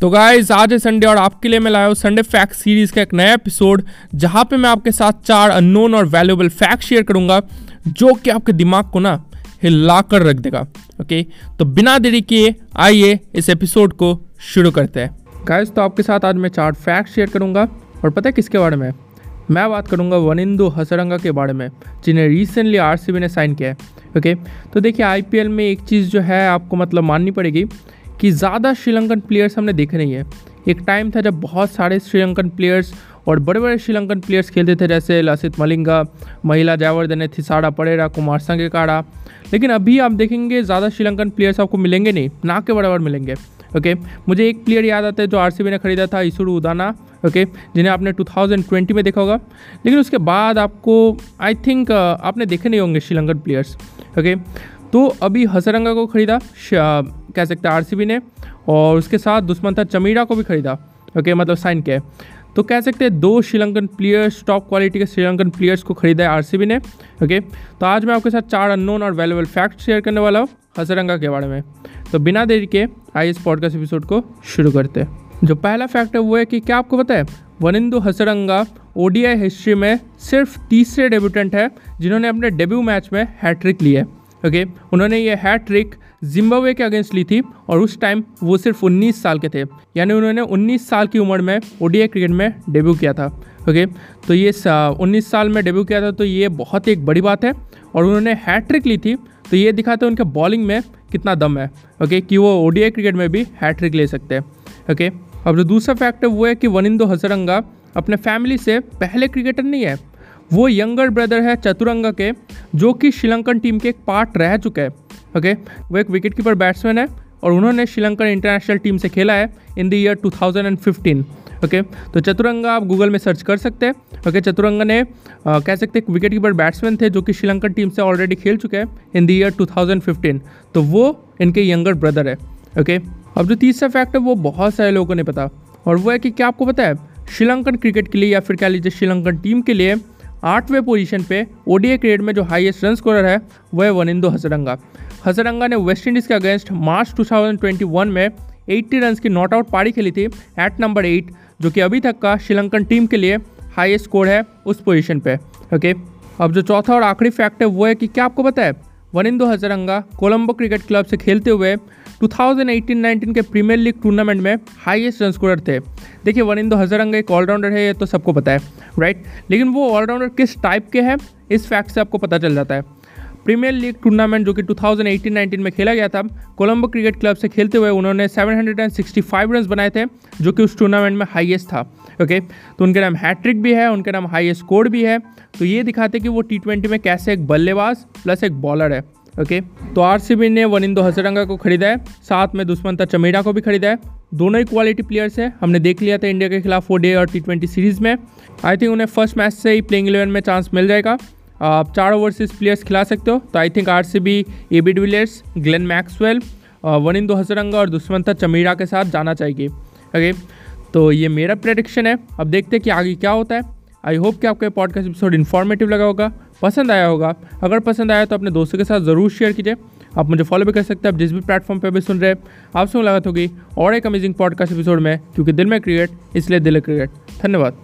तो गाइज़ आज है संडे और आपके लिए मैं लाया हूँ संडे फैक्ट सीरीज़ का एक नया एपिसोड जहाँ पे मैं आपके साथ चार अननोन और वैल्यूएबल फैक्ट शेयर करूँगा, जो कि आपके दिमाग को ना हिला कर रख देगा ओके तो बिना देरी किए, आइए इस एपिसोड को शुरू करते हैं। गाइज़ तो आपके साथ आज मैं चार फैक्ट शेयर करूँगा, और पता है किसके बारे में? मैं बात करूँगा वनिंदु हसरंगा के बारे में, जिन्हें रिसेंटली आरसीबी ने साइन किया है ओके तो देखिए आई में एक चीज़ जो है, आपको मतलब माननी पड़ेगी कि ज़्यादा श्रीलंकन प्लेयर्स हमने देखे नहीं है। एक टाइम था जब बहुत सारे श्रीलंकन प्लेयर्स और बड़े बड़े श्रीलंकन प्लेयर्स खेलते थे, जैसे लसित मलिंगा, महिला जयवर्धन थिसाड़ा पड़ेरा, कुमार संगेकाड़ा लेकिन अभी आप देखेंगे, ज़्यादा श्रीलंकन प्लेयर्स आपको मिलेंगे नहीं, ना के बराबर मिलेंगे ओके मुझे एक प्लेयर याद आता है जो आरसीबी ने खरीदा था ईसुरु उदाना ओके जिन्हें आपने 2020 में देखा होगा। लेकिन उसके बाद आपको आई थिंक आपने देखे नहीं होंगे श्रीलंकन प्लेयर्स ओके तो अभी हसरंगा को खरीदा कह सकते हैं आर ने, और उसके साथ दुश्मन था चमीरा को भी खरीदा। ओके मतलब साइन किया तो कह सकते हैं दो श्रीलंकन प्लेयर्स टॉप क्वालिटी के श्रीलंकन प्लेयर्स को खरीदा है आरसीबी ने। ओके तो आज मैं आपके साथ चार अननोन और वैल्यूबल फैक्ट शेयर करने वाला हूँ हसरंगा के बारे में। तो बिना देरी के आइए इस पॉडकास्ट एपिसोड को शुरू करते हैं। जो पहला फैक्ट है वो है कि क्या आपको पता है, वनिंदु हसरंगा ओडीआई हिस्ट्री में सिर्फ़ तीसरे डेब्यूटेंट है जिन्होंने अपने डेब्यू मैच में हैट्रिक ली है। ओके उन्होंने ये हैट ट्रिक जिम्बाब्वे के अगेंस्ट ली थी और उस टाइम वो सिर्फ़ 19 साल के थे। यानी उन्होंने 19 साल की उम्र में ओडीआई क्रिकेट में डेब्यू किया था। ओके तो ये 19 साल में डेब्यू किया था तो ये बहुत ही एक बड़ी बात है। और उन्होंने हैट्रिक ली थी तो ये दिखाते है उनके बॉलिंग में कितना दम है। ओके कि वो ओडीआई क्रिकेट में भी हैट्रिक ले सकते हैं। ओके अब जो दूसरा फैक्ट है वो है कि वनिंदो हसरंगा अपने फैमिली से पहले क्रिकेटर नहीं है। वो यंगर ब्रदर है चतुरंगा के जो कि श्रीलंकन टीम के एक पार्ट रह चुके हैं। ओके वो एक विकेट कीपर बैट्समैन है और उन्होंने श्रीलंकन इंटरनेशनल टीम से खेला है इन द ईयर 2015 ओके तो चतुरंगा आप गूगल में सर्च कर सकते हैं। ओके चतुरंगा ने आ, कह सकते हैं विकेट कीपर बैट्समैन थे जो कि श्रीलंकन टीम से ऑलरेडी खेल चुके हैं इन द ईयर 2015 तो वो इनके यंगर ब्रदर है। ओके अब जो तीसरा फैक्ट है वो बहुत सारे लोगों नहीं पता। और वो है कि क्या आपको पता है? श्रीलंकन क्रिकेट के लिए या फिर कह लीजिए श्रीलंकन टीम के लिए आठवें पोजीशन पे ओडीए क्रिकेट में जो हाईएस्ट रन स्कोरर है, वह वनिंदो हसरंगा हसरंगा ने वेस्ट इंडीज़ के अगेंस्ट मार्च 2021 में 80 रन की नॉट आउट पारी खेली थी एट नंबर एट जो कि अभी तक का श्रीलंकन टीम के लिए हाईएस्ट स्कोर है उस पोजीशन पे। ओके अब जो चौथा और आखिरी फैक्ट है, वो है कि क्या आपको पता है? वनिंदो हजरंगा कोलंबो क्रिकेट क्लब से खेलते हुए 2018-19 के प्रीमियर लीग टूर्नामेंट में हाईएस्ट रन स्कोरर थे। देखिए, वनिंदो हजरंगा एक ऑलराउंडर है, ये तो सबको पता है। राइट लेकिन वो ऑलराउंडर किस टाइप के हैं? इस फैक्ट से आपको पता चल जाता है। प्रीमियर लीग टूर्नामेंट जो कि 2018-19 में खेला गया था कोलंबो क्रिकेट क्लब से खेलते हुए उन्होंने 765 रन बनाए थे, जो कि उस टूर्नामेंट में हाईएस्ट था ओके तो उनके नाम हैट्रिक भी है, उनके नाम हाईएस्ट स्कोर भी है। तो ये दिखाते कि वो टी में कैसे एक बल्लेबाज प्लस एक बॉलर है ओके तो आरसीबी ने वनिंदो हसरंगा को खरीदा है, साथ में दुष्मंता चमेड़ा को भी खरीदा है दोनों ही क्वालिटी प्लेयर्स है। हमने देख लिया था इंडिया के खिलाफ फोर डे और टी ट्वेंटी सीरीज़ में। आई थिंक उन्हें फ़र्स्ट मैच से ही प्लेइंग इलेवन में चांस मिल जाएगा। आप चार ओवरसीज प्लेयर्स खिला सकते हो। तो I think R C B A B de Villiers Glenn Maxwell Wanindu Hasaranga और दुष्मंता चमीरा के साथ जाना चाहिए। ओके तो ये मेरा प्रडिक्शन है। अब देखते हैं कि आगे क्या होता है। आई होप कि आपको पॉडकास्ट एपिसोड इन्फॉर्मेटिव लगा होगा। पसंद आया होगा। अगर पसंद आया तो अपने दोस्तों के साथ ज़रूर शेयर कीजिए। आप मुझे फॉलो भी कर सकते हैं, आप जिस भी प्लेटफॉर्म पर भी सुन रहे हैं, आपसे मुलाकात होगी और एक अमेजिंग पॉडकास्ट एपिसोड में, क्योंकि दिल में क्रिएट इसलिए दिल क्रिएट धन्यवाद।